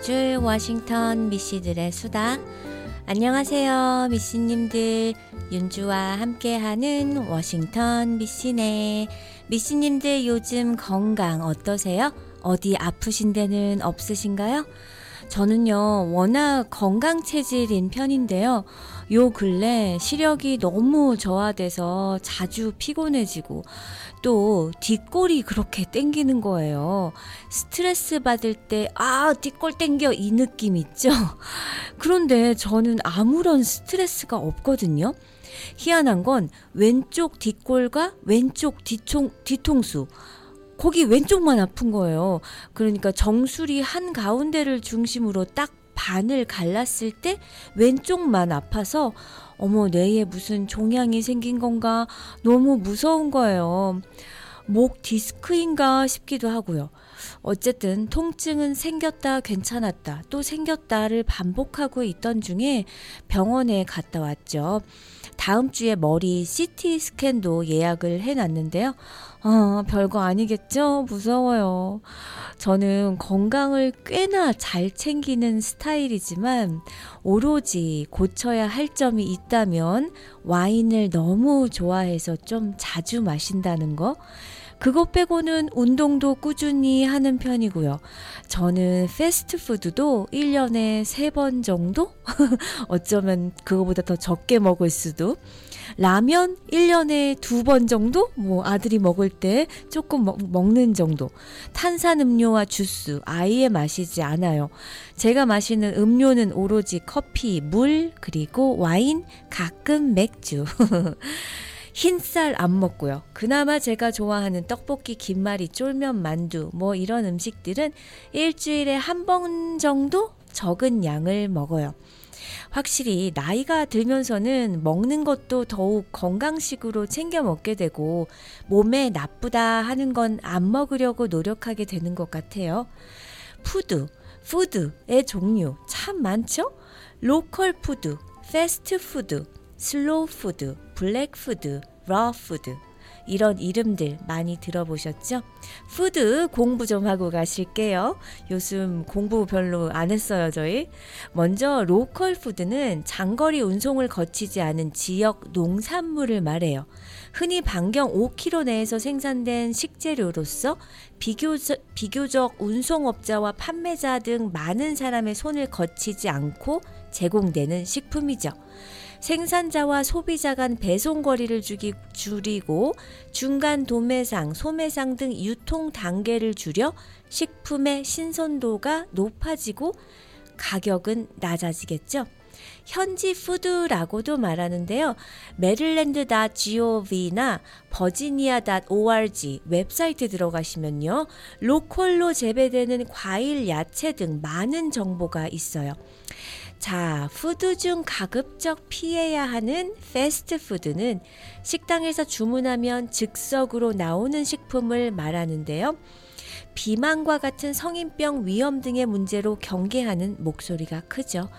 날려줄 워싱턴 미씨들의 수다. 안녕하세요, 미씨님들. 윤주와 함께하는 워싱턴 미씨네. 미씨님들 요즘 건강 어떠세요? 어디 아프신 데는 없으신가요? 저는요, 워낙 건강 체질인 편인데요. 요 근래 시력이 너무 저하돼서 자주 피곤해지고, 또 뒷골이 그렇게 땡기는 거예요. 스트레스 받을 때, 아, 뒷골 땡겨 이 느낌 있죠? 그런데 저는 아무런 스트레스가 없거든요. 희한한 건 왼쪽 뒷골과 왼쪽 뒤통, 뒤통수. 거기 왼쪽만 아픈 거예요. 그러니까 정수리 한 가운데를 중심으로 딱 반을 갈랐을 때 왼쪽만 아파서 어머 뇌에 무슨 종양이 생긴 건가 너무 무서운 거예요. 목 디스크인가 싶기도 하고요. 어쨌든 통증은 생겼다 괜찮았다 또 생겼다를 반복하고 있던 중에 병원에 갔다 왔죠. 다음 주에 머리 CT 스캔도 예약을 해놨는데요. 아, 별거 아니겠죠? 무서워요. 저는 건강을 꽤나 잘 챙기는 스타일이지만 오로지 고쳐야 할 점이 있다면 와인을 너무 좋아해서 좀 자주 마신다는 거. 그것 빼고는 운동도 꾸준히 하는 편이고요. 저는 패스트푸드도 1년에 3번 정도? 어쩌면 그거보다 더 적게 먹을 수도. 라면 1년에 두번 정도? 뭐 아들이 먹을 때 조금 먹, 먹는 정도. 탄산음료와 주스 아예 마시지 않아요. 제가 마시는 음료는 오로지 커피, 물, 그리고 와인, 가끔 맥주. 흰쌀 안 먹고요. 그나마 제가 좋아하는 떡볶이, 김말이, 쫄면, 만두 뭐 이런 음식들은 일주일에 한 번 정도 적은 양을 먹어요. 확실히 나이가 들면서는 먹는 것도 더욱 건강식으로 챙겨 먹게 되고 몸에 나쁘다 하는 건 안 먹으려고 노력하게 되는 것 같아요. food, food의 종류 참 많죠? local food, 패스트푸드, slow food, black food, raw food 이런 이름들 많이 들어보셨죠? food 공부 좀 하고 가실게요. 요즘 공부 별로 안 했어요, 저희. 먼저 local food는 장거리 운송을 거치지 않은 지역 농산물을 말해요. 흔히 반경 5km 내에서 생산된 식재료로서 비교적, 비교적 운송업자와 판매자 등 많은 사람의 손을 거치지 않고 제공되는 식품이죠. 생산자와 소비자 간 배송 거리를 줄이고 중간 도매상, 소매상 등 유통 단계를 줄여 식품의 신선도가 높아지고 가격은 낮아지겠죠. 현지 food라고도 말하는데요. Maryland.gov나 Virginia.org 웹사이트 들어가시면요. local로 재배되는 과일, 야채 등 많은 정보가 있어요. 자, food 중 가급적 피해야 하는 패스트푸드는 식당에서 주문하면 즉석으로 나오는 식품을 말하는데요. 비만과 같은 성인병 위험 등의 문제로 경계하는 목소리가 크죠.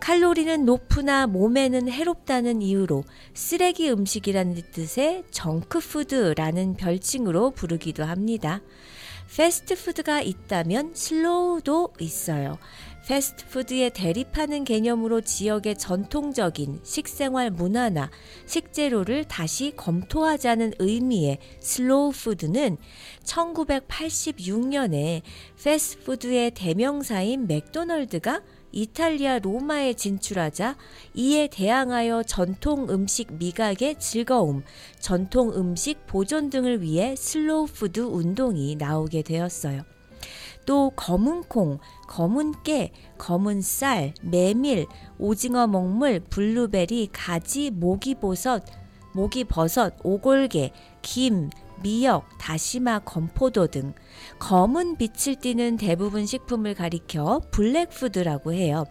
칼로리는 높으나 몸에는 해롭다는 이유로 쓰레기 음식이라는 뜻의 정크푸드라는 별칭으로 부르기도 합니다. 패스트푸드가 있다면 slow도 있어요. 패스트푸드에 대립하는 개념으로 지역의 전통적인 식생활 문화나 식재료를 다시 검토하자는 의미의 slow food는 1986년에 패스트푸드의 대명사인 맥도널드가 이탈리아 로마에 진출하자 이에 대항하여 전통 음식 미각의 즐거움, 전통 음식 보존 등을 위해 slow food 운동이 나오게 되었어요. 또 검은 콩, 검은 깨, 검은 쌀, 메밀, 오징어 먹물, 블루베리, 가지, 목이버섯, 목이버섯, 오골계, 김, 미역, 다시마, 건포도 등 검은 빛을 띠는 대부분 식품을 가리켜 black food라고 해요.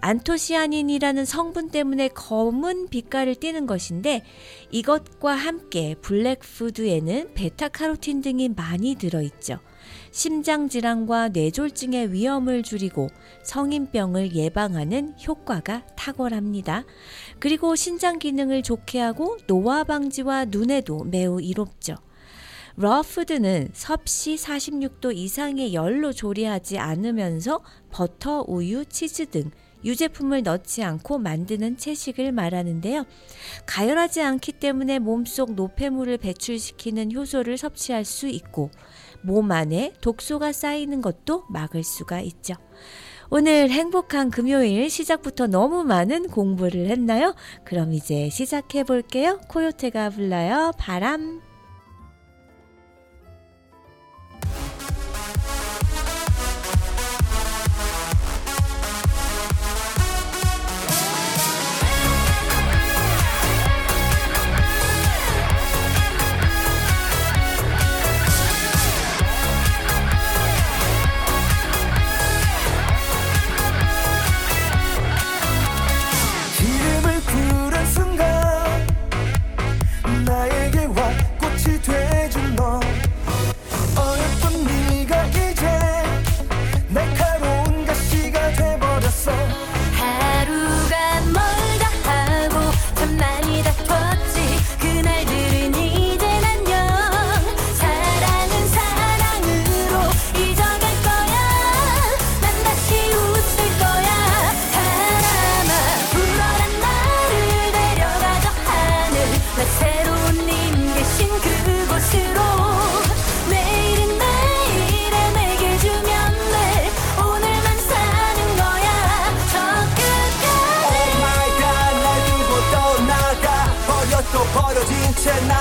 안토시아닌이라는 성분 때문에 검은 빛깔을 띠는 것인데 이것과 함께 black food에는 베타카로틴 등이 많이 들어있죠. 심장질환과 뇌졸중의 위험을 줄이고 성인병을 예방하는 효과가 탁월합니다. 그리고 신장 기능을 좋게 하고 노화 방지와 눈에도 매우 이롭죠. raw food는 섭씨 46도 이상의 열로 조리하지 않으면서 버터, 우유, 치즈 등 유제품을 넣지 않고 만드는 채식을 말하는데요. 가열하지 않기 때문에 몸속 노폐물을 배출시키는 효소를 섭취할 수 있고 몸 안에 독소가 쌓이는 것도 막을 수가 있죠. 오늘 행복한 금요일 시작부터 너무 많은 공부를 했나요? 그럼 이제 시작해 볼게요. 코요테가 불러요. 바람.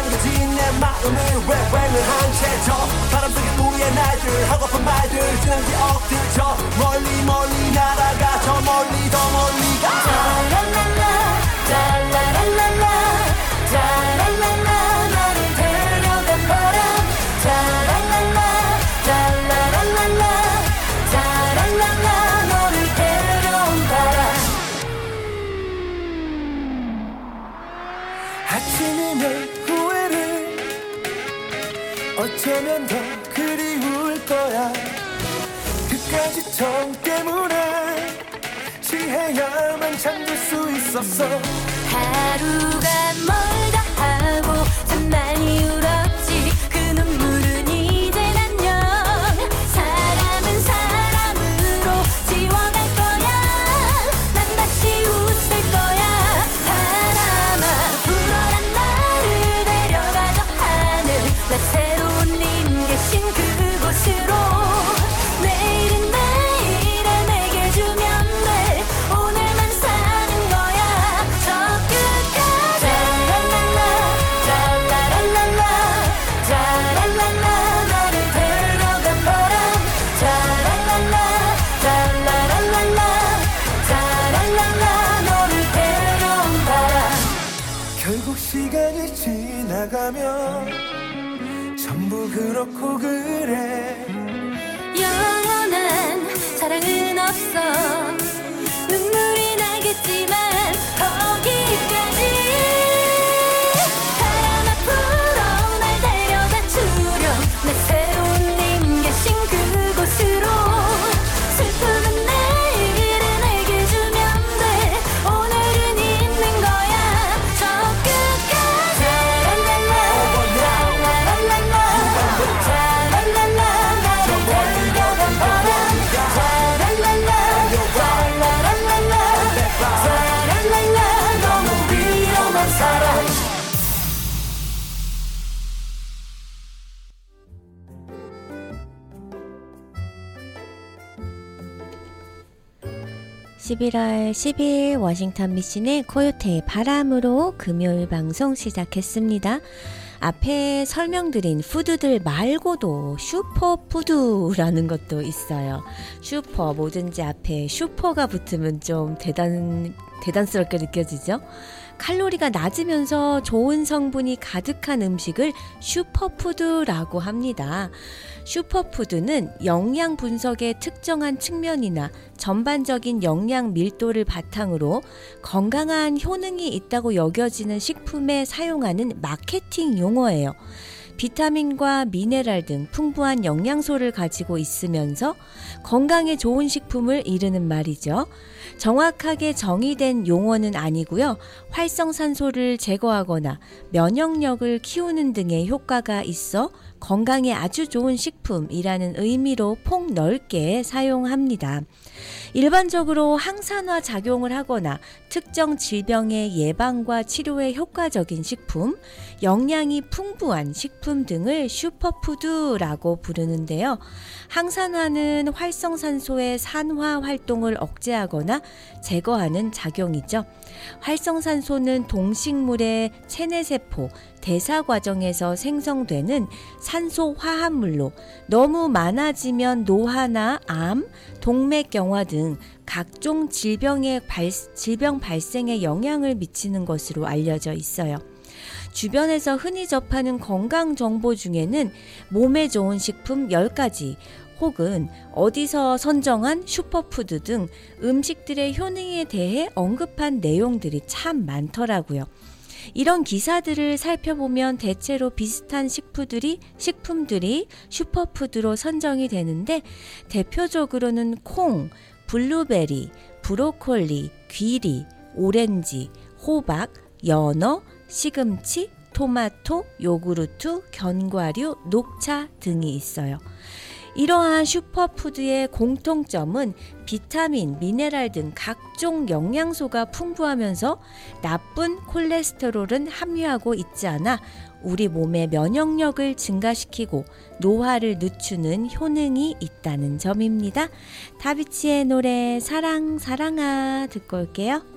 채 남겨진 내 마음을 왜왜을 한채저 바람 속에 우리의 날들 하고픈 말들 지난 기억들 저 멀리 멀리 날아가 저 멀리 더 멀리 가. 짜라랄랄라 어쩌면 더 그리울 거야. 그까지 정 때문에 취해야만 잠들 수 있었어. 하루가 멀다 하고 참 많이 울었 11월 10일 워싱턴 미신의 코요테의 바람으로 금요일 방송 시작했습니다. 앞에 설명드린 food들 말고도 슈퍼푸드라는 것도 있어요. 슈퍼 뭐든지 앞에 슈퍼가 붙으면 좀 대단 대단스럽게 느껴지죠. 칼로리가 낮으면서 좋은 성분이 가득한 음식을 슈퍼푸드라고 합니다. 슈퍼푸드는 영양 분석의 특정한 측면이나 전반적인 영양 밀도를 바탕으로 건강한 효능이 있다고 여겨지는 식품에 사용하는 마케팅 용어예요. 비타민과 미네랄 등 풍부한 영양소를 가지고 있으면서 건강에 좋은 식품을 이르는 말이죠. 정확하게 정의된 용어는 아니고요. 활성산소를 제거하거나 면역력을 키우는 등의 효과가 있어 건강에 아주 좋은 식품이라는 의미로 폭넓게 사용합니다. 일반적으로 항산화 작용을 하거나 특정 질병의 예방과 치료에 효과적인 식품, 영양이 풍부한 식품 등을 슈퍼푸드라고 부르는데요. 항산화는 활성산소의 산화 활동을 억제하거나 제거하는 작용이죠. 활성산소는 동식물의 체내세포, 대사 과정에서 생성되는 산소 화합물로 너무 많아지면 노화나 암, 동맥경화 등 각종 질병의 발, 질병 발생에 영향을 미치는 것으로 알려져 있어요. 주변에서 흔히 접하는 건강 정보 중에는 몸에 좋은 식품 10가지 혹은 어디서 선정한 슈퍼푸드 등 음식들의 효능에 대해 언급한 내용들이 참 많더라고요. 이런 기사들을 살펴보면 대체로 비슷한 식품들이 식품들이 슈퍼푸드로 선정이 되는데 대표적으로는 콩, 블루베리, 브로콜리, 귀리, 오렌지, 호박, 연어, 시금치, 토마토, 요구르트, 견과류, 녹차 등이 있어요. 이러한 슈퍼푸드의 공통점은 비타민, 미네랄 등 각종 영양소가 풍부하면서 나쁜 콜레스테롤은 함유하고 있지 않아 우리 몸의 면역력을 증가시키고 노화를 늦추는 효능이 있다는 점입니다. 다비치의 노래 사랑 사랑아 듣고 올게요.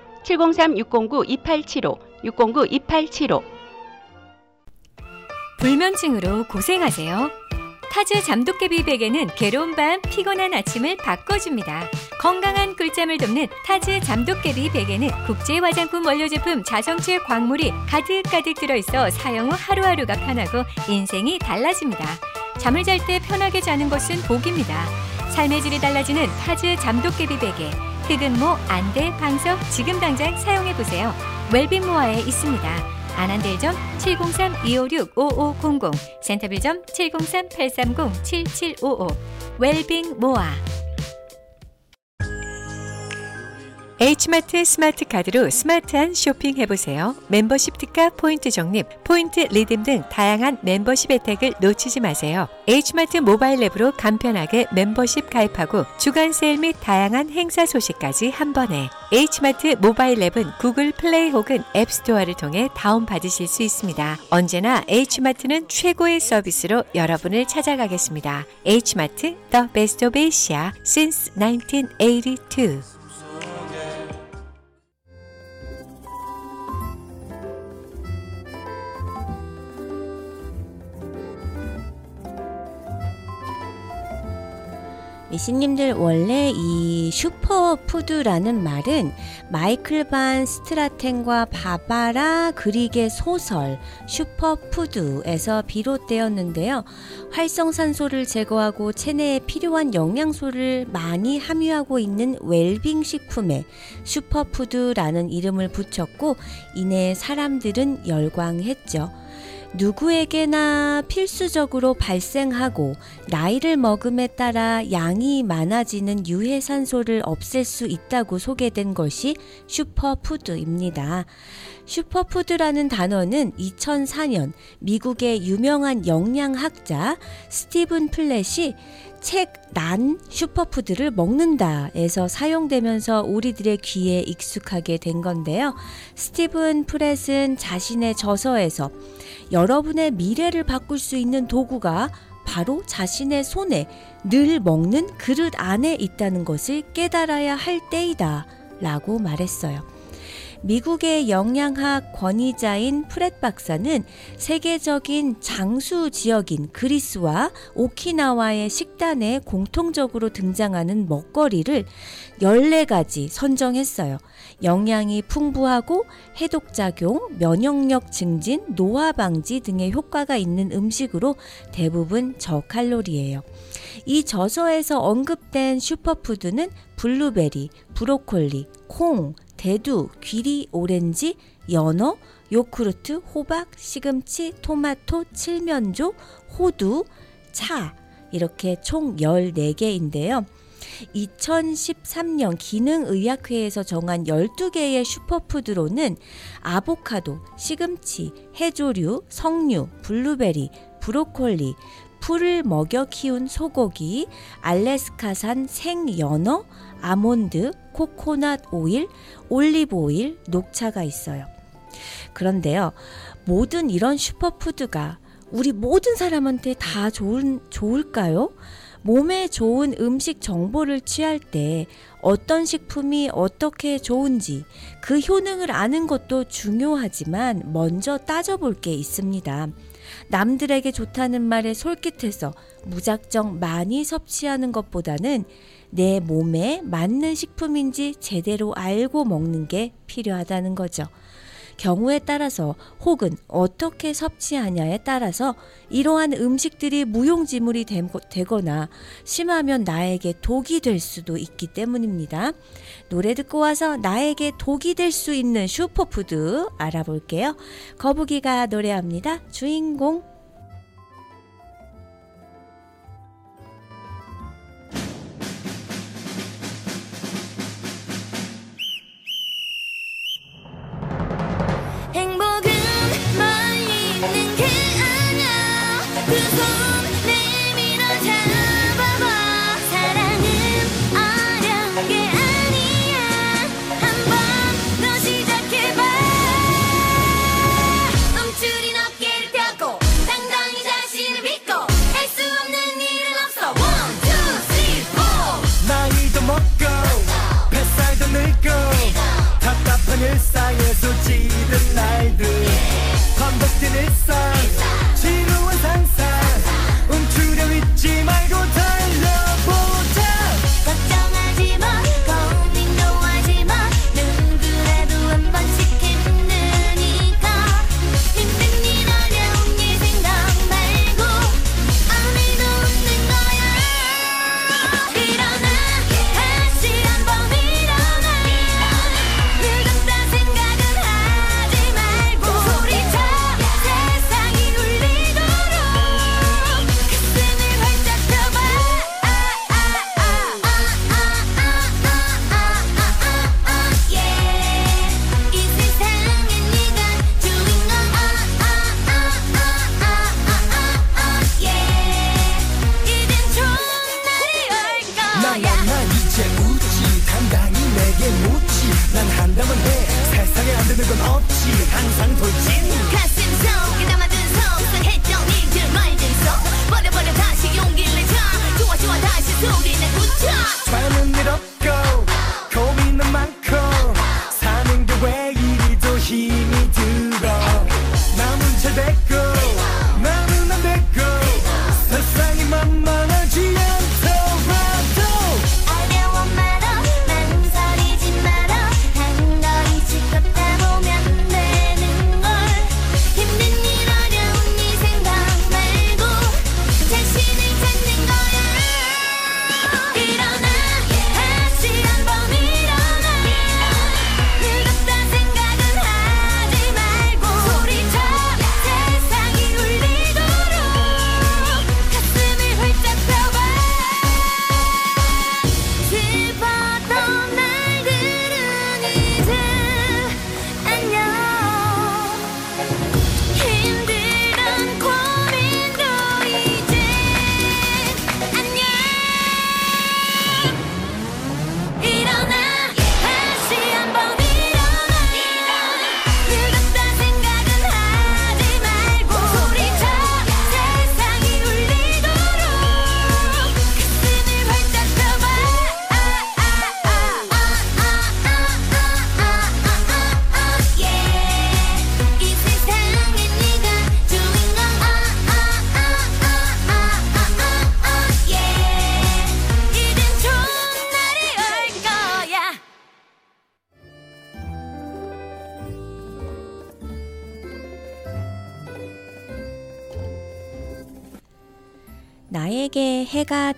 703-609-2875, 609-2875. 불면증으로 고생하세요. 타즈 잠도깨비 베개는 괴로운 밤, 피곤한 아침을 바꿔줍니다. 건강한 꿀잠을 돕는 타즈 잠도깨비 베개는 국제 화장품 원료 제품 자성체 광물이 가득가득 들어있어 사용 후 하루하루가 편하고 인생이 달라집니다. 잠을 잘 때 편하게 자는 것은 복입니다. 삶의 질이 달라지는 타즈 잠도깨비 베개. 흑은모, 안대, 방석 지금 당장 사용해보세요. 웰빙모아에 있습니다. 애난데일점 703-256-5500 센터빌점 703-830-7755 웰빙 모아 H마트 스마트 카드로 스마트한 쇼핑 해보세요. 멤버십 특가 포인트 적립, 포인트 redeem 등 다양한 멤버십 혜택을 놓치지 마세요. H마트 모바일 앱으로 간편하게 멤버십 가입하고 주간 세일 및 다양한 행사 소식까지 한 번에 H마트 모바일 앱은 구글 플레이 혹은 앱스토어를 통해 다운받으실 수 있습니다. 언제나 H마트는 최고의 서비스로 여러분을 찾아가겠습니다. H마트 The Best of Asia since 1982 미신님들 원래 이 슈퍼푸드라는 말은 마이클 반 스트라텐과 바바라 그릭의 소설 슈퍼푸드에서 비롯되었는데요. 활성산소를 제거하고 체내에 필요한 영양소를 많이 함유하고 있는 웰빙 식품에 슈퍼푸드라는 이름을 붙였고 이내 사람들은 열광했죠. 누구에게나 필수적으로 발생하고 나이를 먹음에 따라 양이 많아지는 유해산소를 없앨 수 있다고 소개된 것이 슈퍼푸드입니다. 슈퍼푸드라는 단어는 2004년 미국의 유명한 영양학자 스티븐 플랫이 책 난 슈퍼푸드를 먹는다에서 사용되면서 우리들의 귀에 익숙하게 된 건데요. 스티븐 플랫은 자신의 저서에서 여러분의 미래를 바꿀 수 있는 도구가 바로 자신의 손에 늘 먹는 그릇 안에 있다는 것을 깨달아야 할 때이다 라고 말했어요. 미국의 영양학 권위자인 프렛 박사는 세계적인 장수 지역인 그리스와 오키나와의 식단에 공통적으로 등장하는 먹거리를 14가지 선정했어요. 영양이 풍부하고 해독작용, 면역력 증진, 노화 방지 등의 효과가 있는 음식으로 대부분 저칼로리예요. 이 저서에서 언급된 슈퍼푸드는 블루베리, 브로콜리, 콩, 대두, 귀리, 오렌지, 연어, 요구르트, 호박, 시금치, 토마토, 칠면조, 호두, 차 이렇게 총 14개인데요. 2013년 기능의학회에서 정한 12개의 슈퍼푸드로는 아보카도, 시금치, 해조류, 석류, 블루베리, 브로콜리, 풀을 먹여 키운 소고기, 알래스카산 생연어, 아몬드, 코코넛 오일, 올리브 오일, 녹차가 있어요. 그런데요, 모든 이런 슈퍼푸드가 우리 모든 사람한테 다 좋은, 좋을까요? 몸에 좋은 음식 정보를 취할 때 어떤 식품이 어떻게 좋은지 그 효능을 아는 것도 중요하지만 먼저 따져볼 게 있습니다. 남들에게 좋다는 말에 솔깃해서 무작정 많이 섭취하는 것보다는 내 몸에 맞는 식품인지 제대로 알고 먹는 게 필요하다는 거죠. 경우에 따라서 혹은 어떻게 섭취하냐에 따라서 이러한 음식들이 무용지물이 됨- 되거나 심하면 나에게 독이 될 수도 있기 때문입니다. 노래 듣고 와서 나에게 독이 될 수 있는 슈퍼푸드 알아볼게요. 거북이가 노래합니다. 주인공. 행복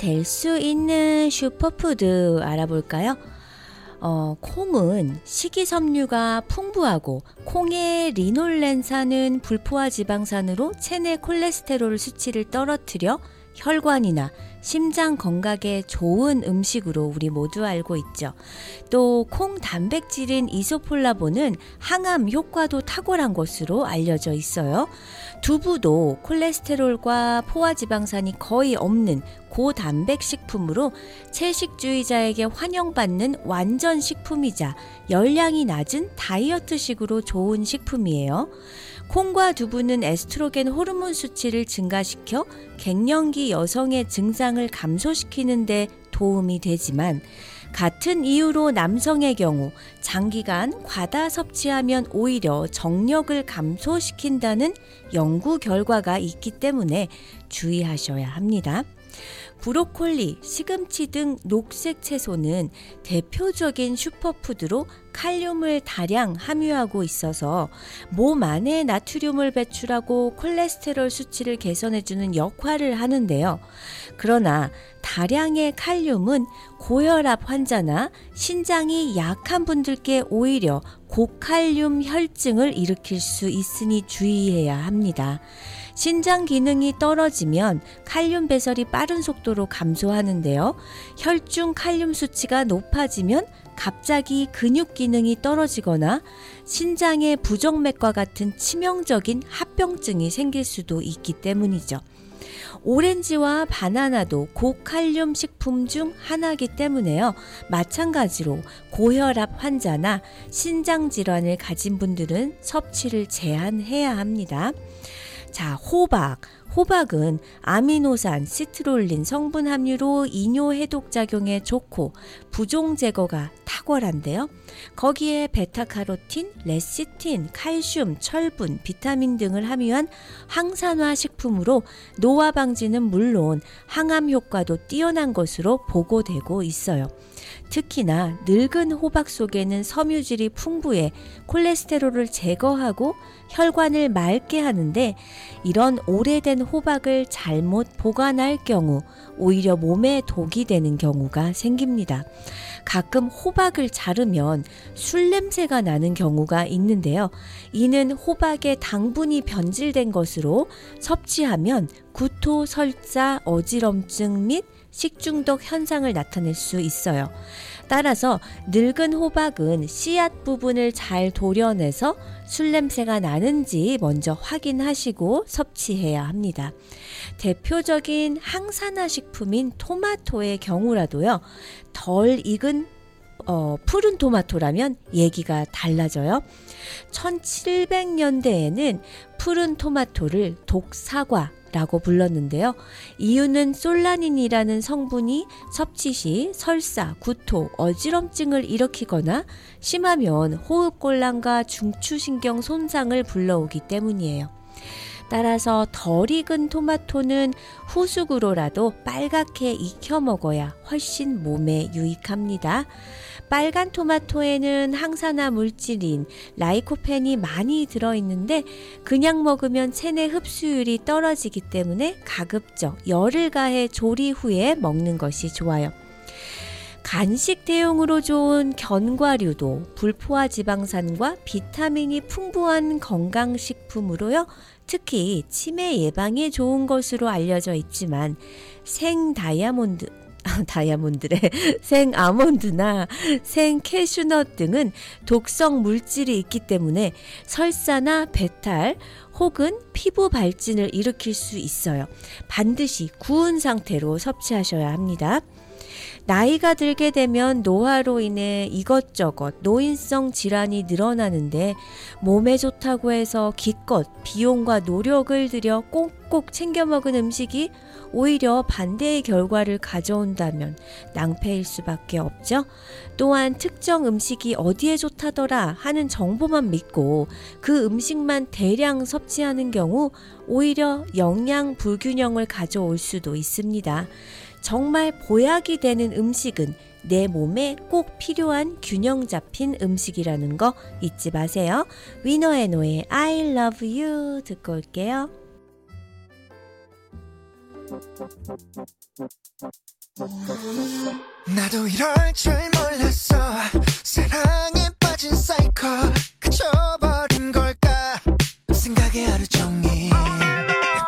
될 수 있는 슈퍼푸드 알아볼까요? 어, 콩은 식이섬유가 풍부하고 콩의 리놀렌산은 불포화 지방산으로 체내 콜레스테롤 수치를 떨어뜨려 혈관이나 심장 건강에 좋은 음식으로 우리 모두 알고 있죠. 또 콩 단백질인 이소플라본은 항암 효과도 탁월한 것으로 알려져 있어요. 두부도 콜레스테롤과 포화지방산이 거의 없는 고단백 식품으로 채식주의자에게 환영받는 완전 식품이자 열량이 낮은 다이어트식으로 좋은 식품이에요. 콩과 두부는 에스트로겐 호르몬 수치를 증가시켜 갱년기 여성의 증상을 감소시키는데 도움이 되지만 같은 이유로 남성의 경우 장기간 과다 섭취하면 오히려 정력을 감소시킨다는 연구 결과가 있기 때문에 주의하셔야 합니다. 브로콜리, 시금치 등 녹색 채소는 대표적인 슈퍼푸드로 칼륨을 다량 함유하고 있어서 몸 안에 나트륨을 배출하고 콜레스테롤 수치를 개선해주는 역할을 하는데요. 그러나 다량의 칼륨은 고혈압 환자나 신장이 약한 분들께 오히려 고칼륨 혈증을 일으킬 수 있으니 주의해야 합니다. 신장 기능이 떨어지면 칼륨 배설이 빠른 속도로 감소하는데요. 혈중 칼륨 수치가 높아지면 갑자기 근육 기능이 떨어지거나 신장의 부정맥과 같은 치명적인 합병증이 생길 수도 있기 때문이죠. 오렌지와 바나나도 고칼륨 식품 중 하나이기 때문에요. 마찬가지로 고혈압 환자나 신장 질환을 가진 분들은 섭취를 제한해야 합니다. 자, 호박. 호박은 아미노산, 시트롤린 성분 함유로 이뇨 해독 작용에 좋고 부종 제거가 탁월한데요. 거기에 베타카로틴, 레시틴, 칼슘, 철분, 비타민 등을 함유한 항산화 식품으로 노화 방지는 물론 항암 효과도 뛰어난 것으로 보고되고 있어요. 특히나 늙은 호박 속에는 섬유질이 풍부해 콜레스테롤을 제거하고 혈관을 맑게 하는데 이런 오래된 호박을 잘못 보관할 경우 오히려 몸에 독이 되는 경우가 생깁니다. 가끔 호박을 자르면 술 냄새가 나는 경우가 있는데요. 이는 호박의 당분이 변질된 것으로 섭취하면 구토, 설사, 어지럼증 및 식중독 현상을 나타낼 수 있어요. 따라서 늙은 호박은 씨앗 부분을 잘 도려내서 술 냄새가 나는지 먼저 확인하시고 섭취해야 합니다. 대표적인 항산화 식품인 토마토의 경우라도요, 덜 익은 어, 푸른 토마토라면 얘기가 달라져요. 1700년대에는 푸른 토마토를 독사과 라고 불렀는데요. 이유는 솔라닌이라는 성분이 섭취 시 설사, 구토, 어지럼증을 일으키거나 심하면 호흡곤란과 중추신경 손상을 불러오기 때문이에요. 따라서 덜 익은 토마토는 후숙으로라도 빨갛게 익혀 먹어야 훨씬 몸에 유익합니다. 빨간 토마토에는 항산화 물질인 라이코펜이 많이 들어있는데 그냥 먹으면 체내 흡수율이 떨어지기 때문에 가급적 열을 가해 조리 후에 먹는 것이 좋아요. 간식 대용으로 좋은 견과류도 불포화 지방산과 비타민이 풍부한 건강식품으로요. 특히 치매 예방에 좋은 것으로 알려져 있지만 생 다이아몬드 다이아몬드래 생 아몬드나 생 캐슈넛 등은 독성 물질이 있기 때문에 설사나 배탈 혹은 피부 발진을 일으킬 수 있어요. 반드시 구운 상태로 섭취하셔야 합니다. 나이가 들게 되면 노화로 인해 이것저것 노인성 질환이 늘어나는데 몸에 좋다고 해서 기껏 비용과 노력을 들여 꼭꼭 챙겨 먹은 음식이 오히려 반대의 결과를 가져온다면 낭패일 수밖에 없죠. 또한 특정 음식이 어디에 좋다더라 하는 정보만 믿고 그 음식만 대량 섭취하는 경우 오히려 영양 불균형을 가져올 수도 있습니다. 정말 보약이 되는 음식은 내 몸에 꼭 필요한 균형 잡힌 음식이라는 거 잊지 마세요. 위너앤노의 I love you 듣고 올게요. 나도 이럴 줄 몰랐어 사랑에 빠진 사이코 미쳐버린 걸까 생각에 하루 종일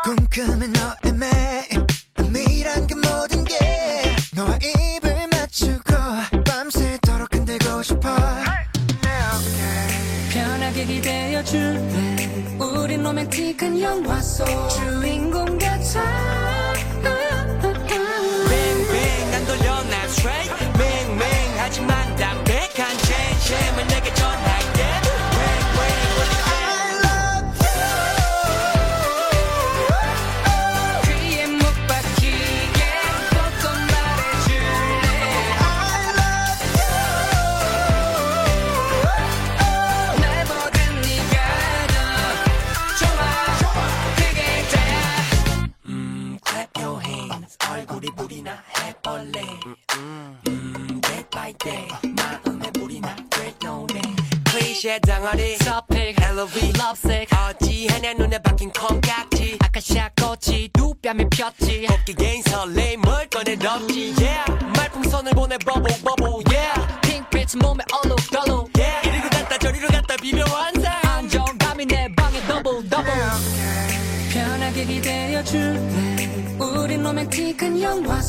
꿈꾸는 너의 매 어깨 편하게 기대어 줄래? 우린 로맨틱한 영화 속 주인공 같아. 뱅뱅 안 돌려 난 straight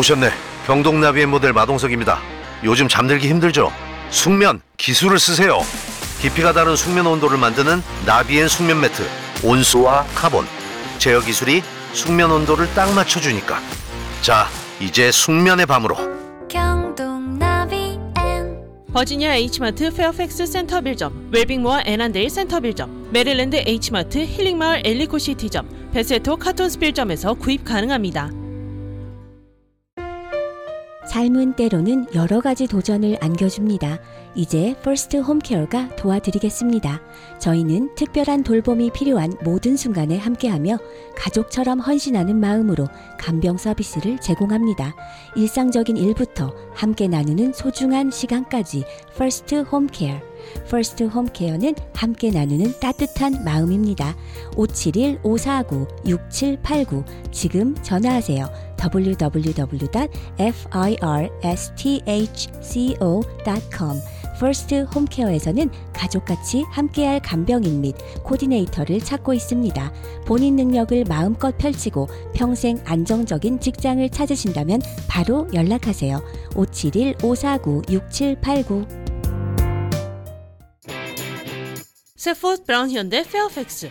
오셨네. 경동나비엔 모델 마동석입니다. 요즘 잠들기 힘들죠? 숙면 기술을 쓰세요. 깊이가 다른 숙면 온도를 만드는 나비엔 숙면 매트. 온수와 카본. 제어 기술이 숙면 온도를 딱 맞춰주니까. 자, 이제 숙면의 밤으로. 경동나비 엔 버지니아 H마트 페어팩스 센터빌점, 웰빙모아 애난데일 센터빌점, 메릴랜드 H마트 힐링마을 엘리콧시티점, 베세토 카톤스빌점에서 구입 가능합니다. 삶은 때로는 여러 가지 도전을 안겨줍니다. 이제 퍼스트 홈케어가 도와드리겠습니다. 저희는 특별한 돌봄이 필요한 모든 순간에 함께하며 가족처럼 헌신하는 마음으로 간병 서비스를 제공합니다. 일상적인 일부터 함께 나누는 소중한 시간까지 퍼스트 홈케어. 퍼스트 홈 케어는 함께 나누는 따뜻한 마음입니다. 571-549-6789 지금 전화하세요. www.firstthco.com First Home Care에서는 가족같이 함께할 간병인 및 코디네이터를 찾고 있습니다. 본인 능력을 마음껏 펼치고 평생 안정적인 직장을 찾으신다면 바로 연락하세요. 571-549-6789 Safford Brown 현대 페어팩스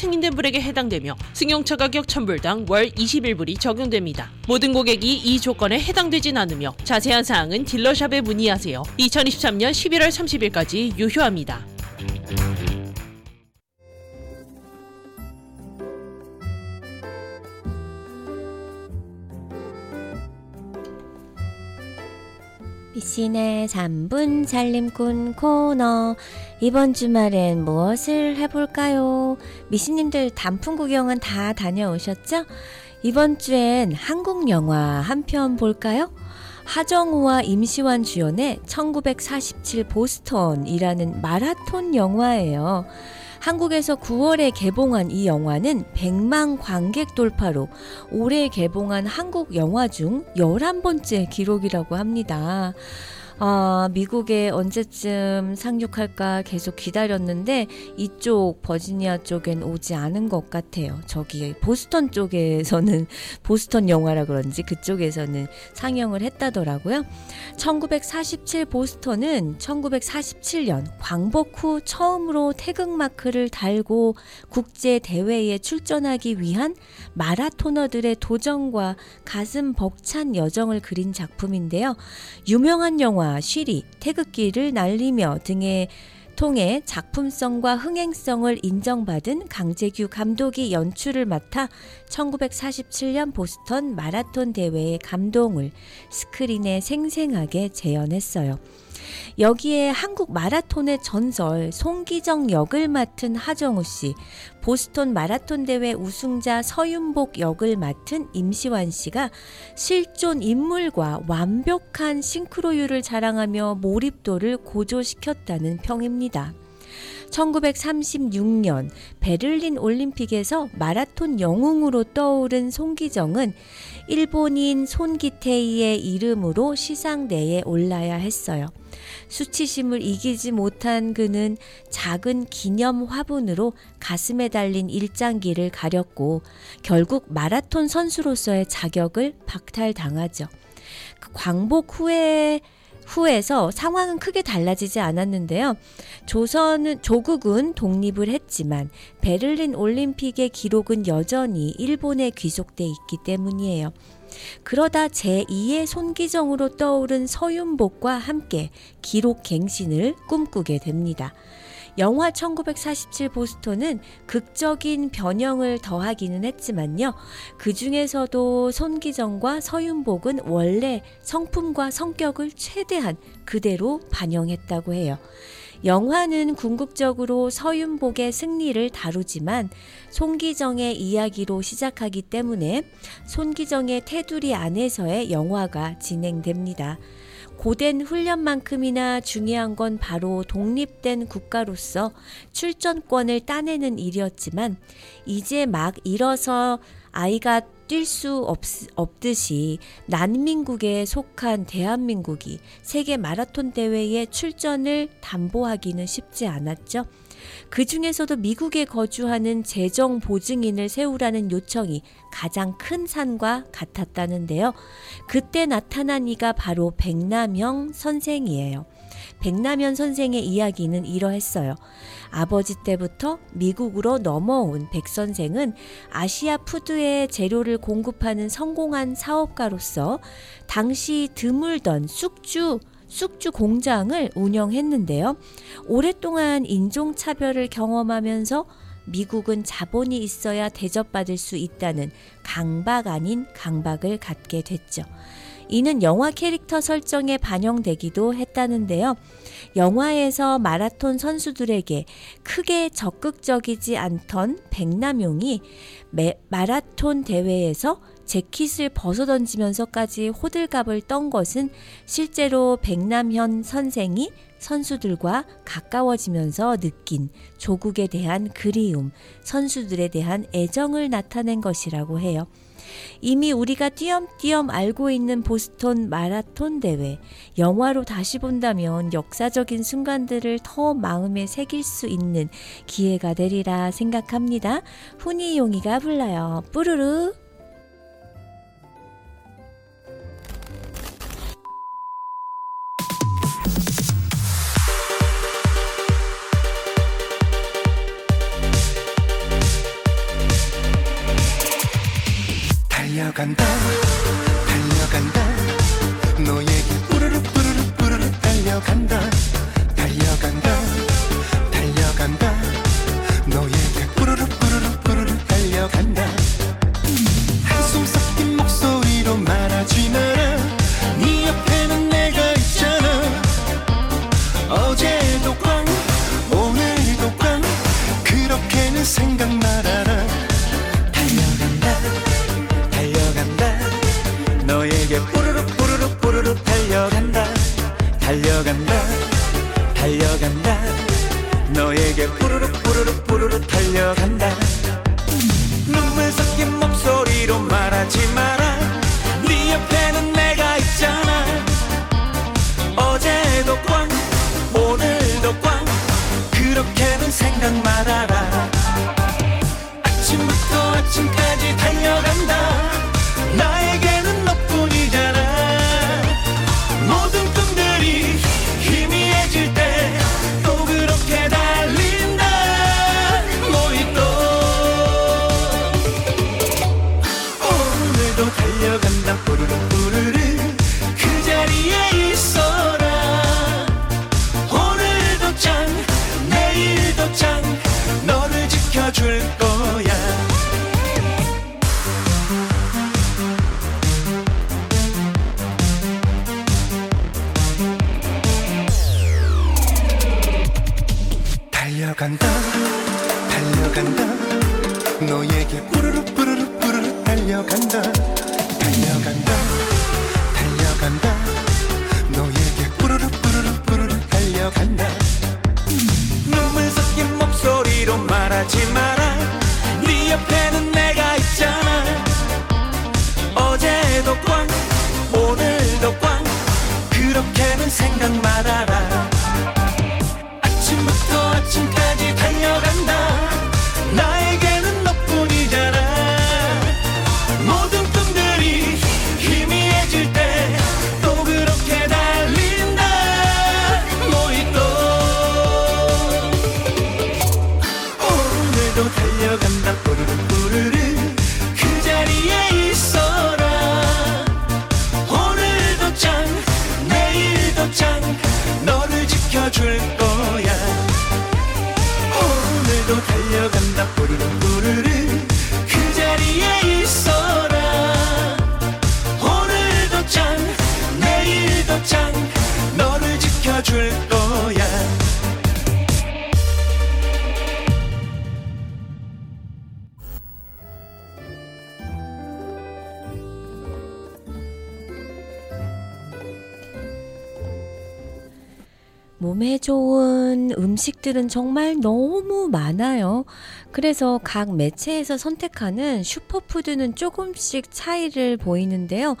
승인된 불에게 해당되며 승용차 가격 1000불당 월 21불이 적용됩니다. 모든 고객이 이 조건에 해당되진 않으며 자세한 사항은 딜러샵에 문의하세요. 2023년 11월 30일까지 유효합니다. 미신의 3분 살림꾼 코너. 이번 주말엔 무엇을 해볼까요? 미신님들 단풍 구경은 다 다녀오셨죠? 이번 주엔 한국 영화 한 편 볼까요? 하정우와 임시완 주연의 1947 보스턴이라는 마라톤 영화예요. 한국에서 9월에 개봉한 이 영화는 100만 관객 돌파로 올해 개봉한 한국 영화 중 11번째 기록이라고 합니다. 아, 미국에 언제쯤 상륙할까 계속 기다렸는데 이쪽 버지니아 쪽엔 오지 않은 것 같아요. 저기 보스턴 쪽에서는 보스턴 영화라 그런지 그쪽에서는 상영을 했다더라고요. 1947 보스턴은 1947년 광복 후 처음으로 태극마크를 달고 국제 대회에 출전하기 위한 마라토너들의 도전과 가슴 벅찬 여정을 그린 작품인데요. 유명한 영화 쉬리, 태극기를 날리며 등의 통해 작품성과 흥행성을 인정받은 강재규 감독이 연출을 맡아 1947년 보스턴 마라톤 대회의 감동을 스크린에 생생하게 재현했어요. 여기에 한국 마라톤의 전설 송기정 역을 맡은 하정우 씨, 보스턴 마라톤 대회 우승자 서윤복 역을 맡은 임시완 씨가 실존 인물과 완벽한 싱크로율을 자랑하며 몰입도를 고조시켰다는 평입니다. 1936년 베를린 올림픽에서 마라톤 영웅으로 떠오른 송기정은 일본인 손기태이의 이름으로 시상대에 올라야 했어요. 수치심을 이기지 못한 그는 작은 기념 화분으로 가슴에 달린 일장기를 가렸고 결국 마라톤 선수로서의 자격을 박탈당하죠. 그 광복 후에 후에서 상황은 크게 달라지지 않았는데요. 조선은 조국은 독립을 했지만 베를린 올림픽의 기록은 여전히 일본에 귀속돼 있기 때문이에요. 그러다 제2의 손기정으로 떠오른 서윤복과 함께 기록 갱신을 꿈꾸게 됩니다. 영화 1947 보스턴은 극적인 변형을 더하기는 했지만요. 그 중에서도 손기정과 서윤복은 원래 성품과 성격을 최대한 그대로 반영했다고 해요. 영화는 궁극적으로 서윤복의 승리를 다루지만 손기정의 이야기로 시작하기 때문에 손기정의 테두리 안에서의 영화가 진행됩니다. 고된 훈련만큼이나 중요한 건 바로 독립된 국가로서 출전권을 따내는 일이었지만 이제 막 일어서 아이가 뛸 수 없듯이 난민국에 속한 대한민국이 세계 마라톤 대회에 출전을 담보하기는 쉽지 않았죠. 그 중에서도 미국에 거주하는 재정 보증인을 세우라는 요청이 가장 큰 산과 같았다는데요. 그때 나타난 이가 바로 백남형 선생이에요. 백남현 선생의 이야기는 이러했어요. 아버지 때부터 미국으로 넘어온 백 선생은 아시아 푸드의 재료를 공급하는 성공한 사업가로서 당시 드물던 쑥주 쑥주 공장을 운영했는데요. 오랫동안 인종차별을 경험하면서 미국은 자본이 있어야 대접받을 수 있다는 강박 아닌 강박을 갖게 됐죠. 이는 영화 캐릭터 설정에 반영되기도 했다는데요. 영화에서 마라톤 선수들에게 크게 적극적이지 않던 백남용이 마라톤 대회에서 재킷을 벗어 던지면서까지 호들갑을 떤 것은 실제로 백남현 선생이 선수들과 가까워지면서 느낀 조국에 대한 그리움, 선수들에 대한 애정을 나타낸 것이라고 해요. 이미 우리가 띄엄띄엄 알고 있는 보스턴 마라톤 대회, 영화로 다시 본다면 역사적인 순간들을 더 마음에 새길 수 있는 기회가 되리라 생각합니다. 훈이 용이가 불러요. 뿌르르. 달 몸에 좋은 음식들은 정말 너무 많아요. 그래서 각 매체에서 선택하는 슈퍼푸드는 조금씩 차이를 보이는데요.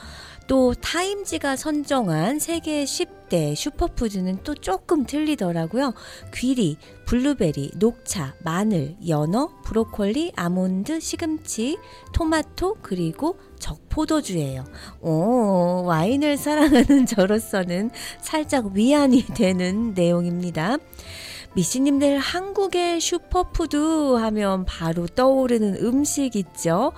또 타임지가 선정한 세계 10대 슈퍼푸드는 또 조금 틀리더라고요. 귀리, 블루베리, 녹차, 마늘, 연어, 브로콜리, 아몬드, 시금치, 토마토, 그리고 적포도주예요. 오, 와인을 사랑하는 저로서는 살짝 위안이 되는 내용입니다. 미씨님들 한국의 슈퍼푸드 하면 바로 떠오르는 음식 있죠?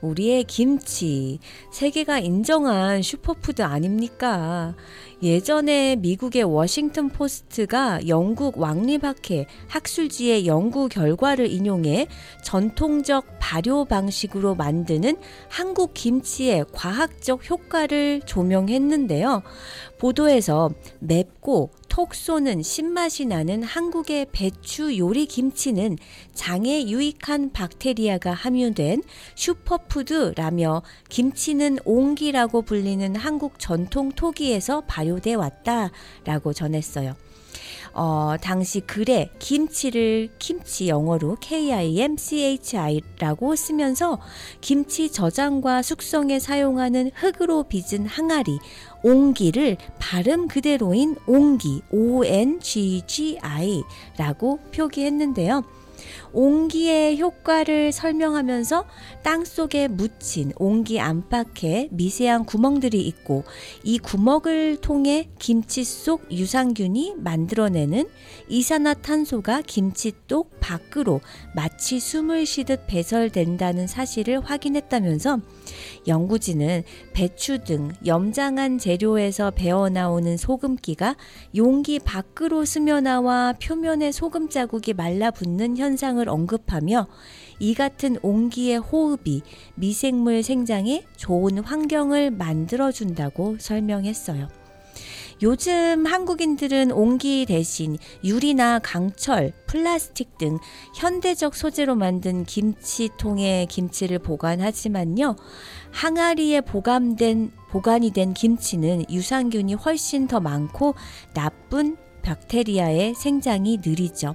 우리의 김치. 세계가 인정한 슈퍼푸드 아닙니까? 예전에 미국의 워싱턴 포스트가 영국 왕립학회 학술지의 연구 결과를 인용해 전통적 발효 방식으로 만드는 한국 김치의 과학적 효과를 조명했는데요. 보도에서 맵고 톡 쏘는 신맛이 나는 한국의 배추 요리 김치는 장에 유익한 박테리아가 함유된 슈퍼푸드라며 김치는 옹기라고 불리는 한국 전통 토기에서 발효돼 왔다라고 전했어요. 어, 당시 글에 김치를 김치 영어로 K-I-M-C-H-I라고 쓰면서 김치 저장과 숙성에 사용하는 흙으로 빚은 항아리 옹기를 발음 그대로인 옹기 O-N-G-G-I라고 표기했는데요. 옹기의 효과를 설명하면서 땅 속에 묻힌 옹기 안팎에 미세한 구멍들이 있고 이 구멍을 통해 김치 속 유산균이 만들어내는 이산화탄소가 김치 똑 밖으로 마치 숨을 쉬듯 배설된다는 사실을 확인했다면서 연구진은 배추 등 염장한 재료에서 배어나오는 소금기가 용기 밖으로 스며나와 표면에 소금 자국이 말라붙는 현상을 언급하며 이 같은 온기의 호흡이 미생물 생장에 좋은 환경을 만들어준다고 설명했어요. 요즘 한국인들은 옹기 대신 유리나 강철, 플라스틱 등 현대적 소재로 만든 김치통에 김치를 보관하지만요. 항아리에 보관된 보관이 된 김치는 유산균이 훨씬 더 많고 나쁜 박테리아의 생장이 느리죠.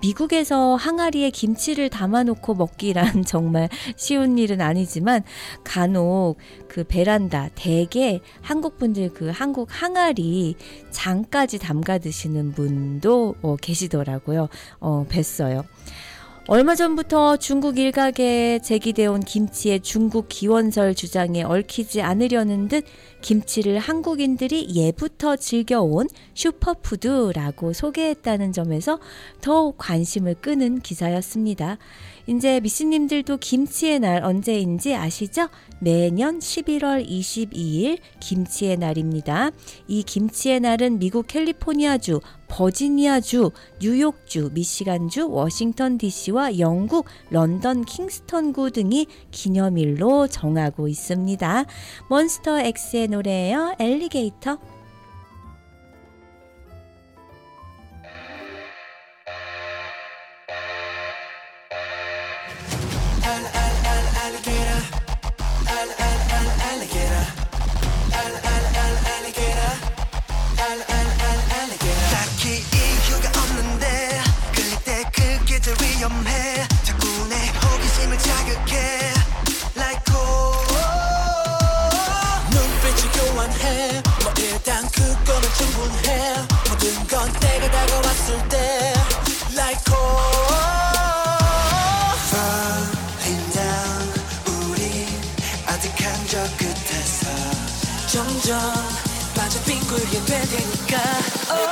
미국에서 항아리에 김치를 담아놓고 먹기란 정말 쉬운 일은 아니지만 간혹 그 베란다 대게 한국 분들 그 한국 항아리 장까지 담가 드시는 분도 어, 계시더라고요. 어, 뵀어요. 얼마 전부터 중국 일각에 제기되어 온 김치의 중국 기원설 주장에 얽히지 않으려는 듯 김치를 한국인들이 예부터 즐겨온 슈퍼푸드라고 소개했다는 점에서 더욱 관심을 끄는 기사였습니다. 이제 미씨님들도 김치의 날 언제인지 아시죠? 매년 11월 22일 김치의 날입니다. 이 김치의 날은 미국 캘리포니아주 버지니아주, 뉴욕주, 미시간주, 워싱턴 DC와 영국 런던 킹스턴구 등이 기념일로 정하고 있습니다. 몬스터 X의 노래예요. 엘리게이터. 위험해. 자꾸 내 호기심을 자극해. Like cold 눈빛을 교환해. 뭐 일단 그거는 충분해. 모든 건 때가 다가왔을 때. Like cold Falling down. 우리 아득한 저 끝에서 점점 빠져 빙굴게 될 테니까. Oh,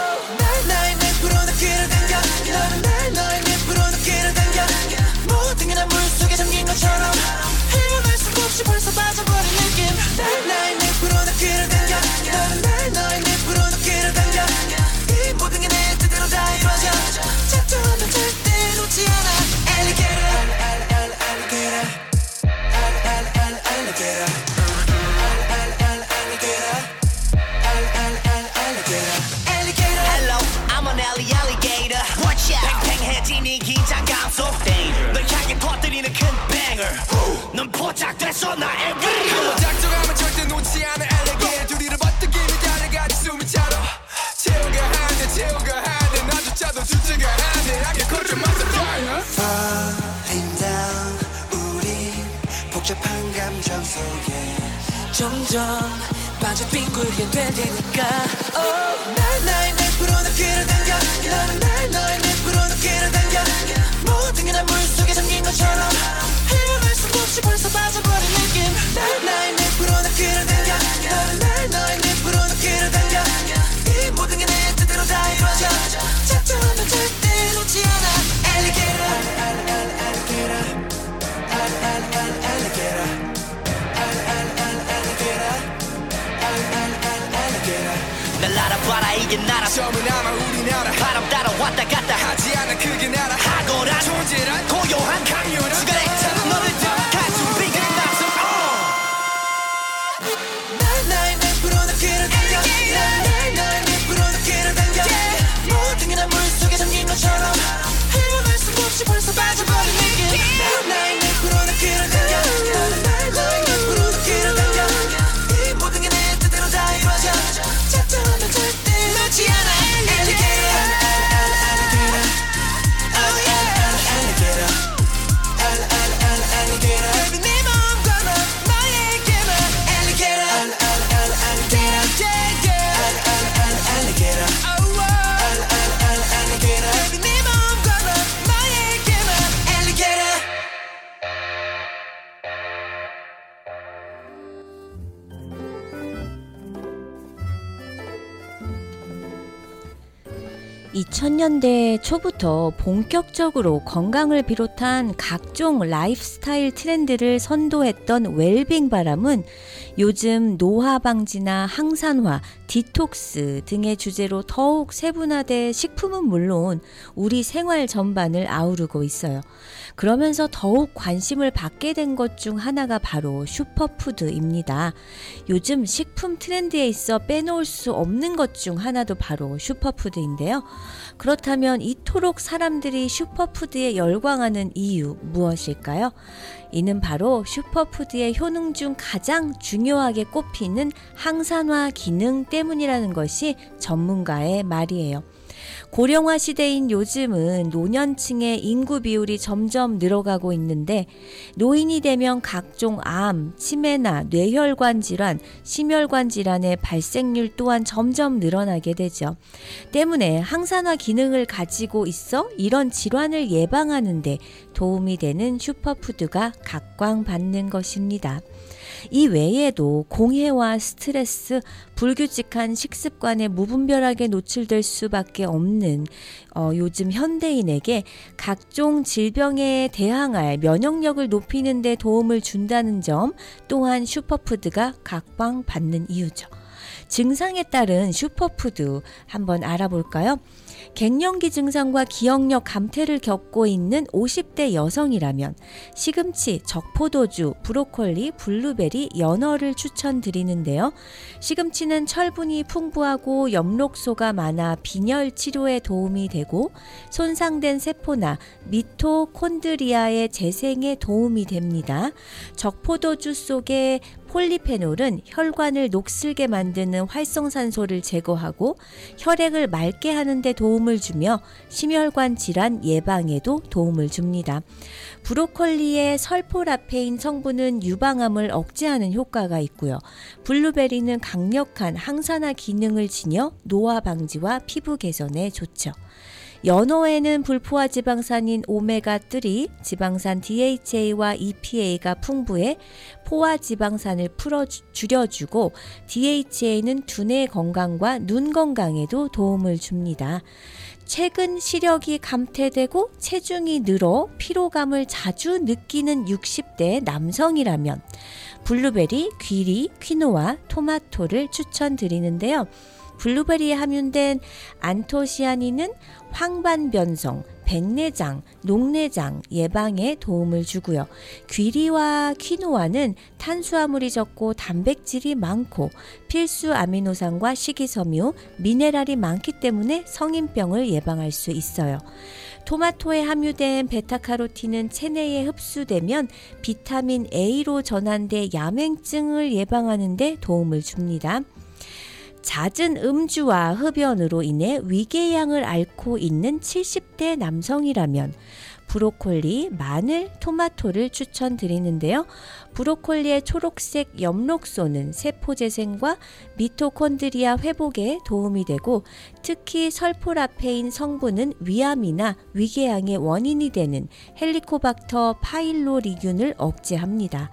될 테니까 2000년대 초부터 본격적으로 건강을 비롯한 각종 라이프스타일 트렌드를 선도했던 웰빙 바람은 요즘 노화 방지나 항산화, 디톡스 등의 주제로 더욱 세분화돼 식품은 물론 우리 생활 전반을 아우르고 있어요. 그러면서 더욱 관심을 받게 된 것 중 하나가 바로 슈퍼푸드입니다. 요즘 식품 트렌드에 있어 빼놓을 수 없는 것 중 하나도 바로 슈퍼푸드인데요. 그렇다면 이토록 사람들이 슈퍼푸드에 열광하는 이유 무엇일까요? 이는 바로 슈퍼푸드의 효능 중 가장 중요하게 꼽히는 항산화 기능 때문이라는 것이 전문가의 말이에요. 고령화 시대인 요즘은 노년층의 인구 비율이 점점 늘어가고 있는데 노인이 되면 각종 암, 치매나 뇌혈관 질환, 심혈관 질환의 발생률 또한 점점 늘어나게 되죠. 때문에 항산화 기능을 가지고 있어 이런 질환을 예방하는데 도움이 되는 슈퍼푸드가 각광받는 것입니다. 이 외에도 공해와 스트레스, 불규칙한 식습관에 무분별하게 노출될 수밖에 없는 어, 요즘 현대인에게 각종 질병에 대항할 면역력을 높이는 데 도움을 준다는 점 또한 슈퍼푸드가 각광받는 이유죠. 증상에 따른 슈퍼푸드 한번 알아볼까요? 갱년기 증상과 기억력 감퇴를 겪고 있는 50대 여성이라면 시금치, 적포도주, 브로콜리, 블루베리, 연어를 추천드리는데요. 시금치는 철분이 풍부하고 엽록소가 많아 빈혈 치료에 도움이 되고 손상된 세포나 미토콘드리아의 재생에 도움이 됩니다. 적포도주 속에 폴리페놀은 혈관을 녹슬게 만드는 활성산소를 제거하고 혈액을 맑게 하는 데 도움을 주며 심혈관 질환 예방에도 도움을 줍니다. 브로콜리의 설포라페인 성분은 유방암을 억제하는 효과가 있고요. 블루베리는 강력한 항산화 기능을 지녀 노화 방지와 피부 개선에 좋죠. 연어에는 불포화 지방산인 오메가3, 지방산 DHA와 EPA가 풍부해 포화 지방산을 풀어 주- 줄여주고 DHA는 두뇌 건강과 눈 건강에도 도움을 줍니다. 최근 시력이 감퇴되고 체중이 늘어 피로감을 자주 느끼는 60대 남성이라면 블루베리, 귀리, 퀴노아, 토마토를 추천드리는데요. 블루베리에 함유된 안토시아닌은 황반 변성, 백내장, 녹내장 예방에 도움을 주고요. 귀리와 퀴노아는 탄수화물이 적고 단백질이 많고 필수 아미노산과 식이섬유, 미네랄이 많기 때문에 성인병을 예방할 수 있어요. 토마토에 함유된 베타카로틴은 체내에 흡수되면 비타민 A로 전환돼 야맹증을 예방하는 데 도움을 줍니다. 잦은 음주와 흡연으로 인해 위궤양을 앓고 있는 70대 남성이라면 브로콜리, 마늘, 토마토를 추천드리는데요. 브로콜리의 초록색 엽록소는 세포 재생과 미토콘드리아 회복에 도움이 되고 특히 설포라페인 성분은 위암이나 위궤양의 원인이 되는 헬리코박터 파일로리균을 억제합니다.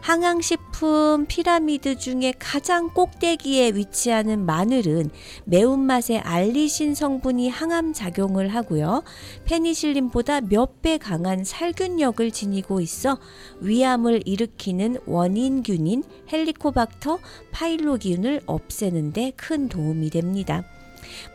항암식품 피라미드 중에 가장 꼭대기에 위치하는 마늘은 매운맛의 알리신 성분이 항암 작용을 하고요. 페니실린보다 몇 배 강한 살균력을 지니고 있어 위암을 일으키는 원인균인 헬리코박터 파일로균을 없애는 데 큰 도움이 됩니다.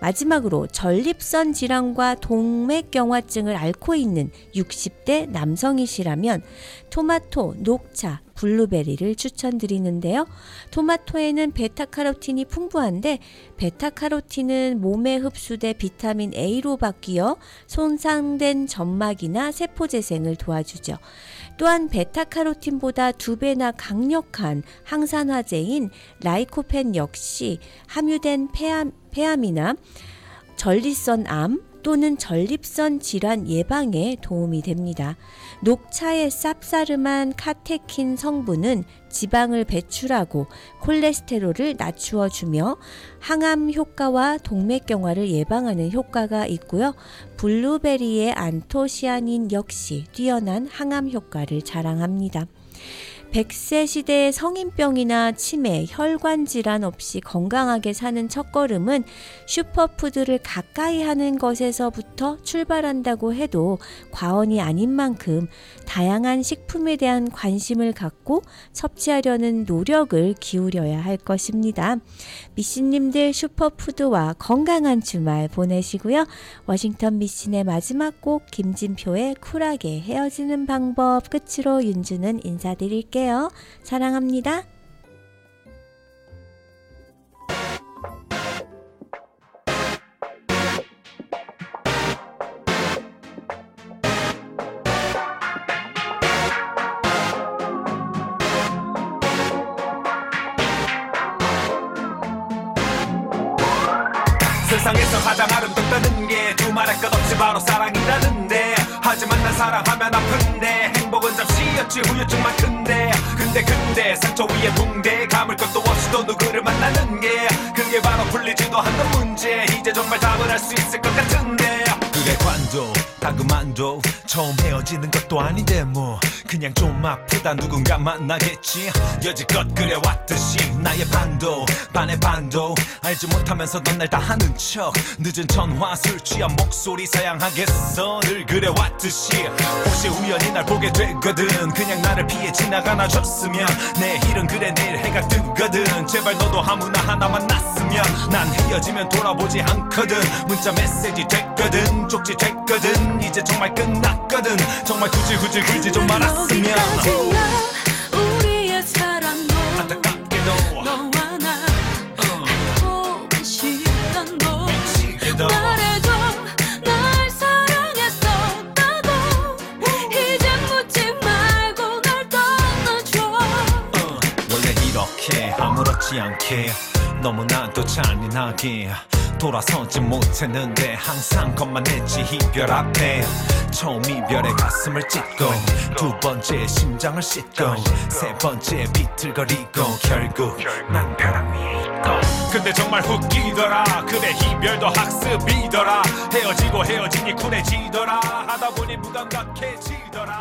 마지막으로 전립선 질환과 동맥경화증을 앓고 있는 60대 남성이시라면 토마토, 녹차, 블루베리를 추천드리는데요. 토마토에는 베타카로틴이 풍부한데 베타카로틴은 몸에 흡수돼 비타민 A로 바뀌어 손상된 점막이나 세포 재생을 도와주죠. 또한 베타카로틴보다 두 배나 강력한 항산화제인 라이코펜 역시 함유된 폐암, 폐암이나 전립선 암 또는 전립선 질환 예방에 도움이 됩니다. 녹차의 쌉싸름한 카테킨 성분은 지방을 배출하고 콜레스테롤을 낮추어 주며 항암 효과와 동맥경화를 예방하는 효과가 있고요. 블루베리의 안토시아닌 역시 뛰어난 항암 효과를 자랑합니다. 100세 시대의 성인병이나 치매, 혈관 질환 없이 건강하게 사는 첫걸음은 슈퍼푸드를 가까이 하는 것에서부터 출발한다고 해도 과언이 아닌 만큼 다양한 식품에 대한 관심을 갖고 섭취하려는 노력을 기울여야 할 것입니다. 미씨님들 슈퍼푸드와 건강한 주말 보내시고요. 워싱턴 미신의 마지막 곡 김진표의 쿨하게 헤어지는 방법 끝으로 윤주는 인사드릴게요. 사랑합니다. 세상에서 가장 아름답다는 게 두 말할 것 없이 바로 사랑이라는데. 하지만 난 사랑하면 아픈데 행복은 잠시였지 후유증만 큰데 근데 근데 상처 위에 붕대 감을 것도 없이 또 누구를 만나는 게. 그게 바로 풀리지도 않는 문제. 이제 정말 답을 할 수 있을 것 같은데. 그게 관도 다그만 반도 처음 헤어지는 것도 아닌데 뭐. 그냥 좀 아프다 누군가 만나겠지. 여지껏 그래왔듯이 나의 반도 반의 반도. 알지 못하면서 넌 날 다 하는 척. 늦은 전화 술 취한 목소리 사양하겠어. 늘 그래왔듯이. 혹시 우연히 날 보게 되거든. 그냥 나를 피해 지나가나 줬으면. 내일은 그래 내일 해가 뜨거든. 제발 너도 아무나 하나 만났으면. 난 헤어지면 돌아보지 않거든. 문자 메시지 됐거든. 쪽지 됐거든 이제 정말 끝났거든. 정말 굳이 굳이 굳이 좀 말았으면. 우리의 사랑도 안타깝게도 너와 나. 해보기 싫단도 미치게도. 말해줘. 날 사랑했었다고. 이젠 묻지 말고 날 떠나줘. 어, 원래 이렇게 아무렇지 않게 너무나도 잔인하게 돌아서지 못했는데 항상 겁만했지 이별 앞에 처음 이별에 가슴을 찢고 두 번째 심장을 씻고 세 번째 비틀거리고 결국 난 벼랑 위에 있고 근데 정말 웃기더라. 그래 이별도 학습이더라. 헤어지고 헤어지니 쿨해지더라. 하다 보니 무감각해지더라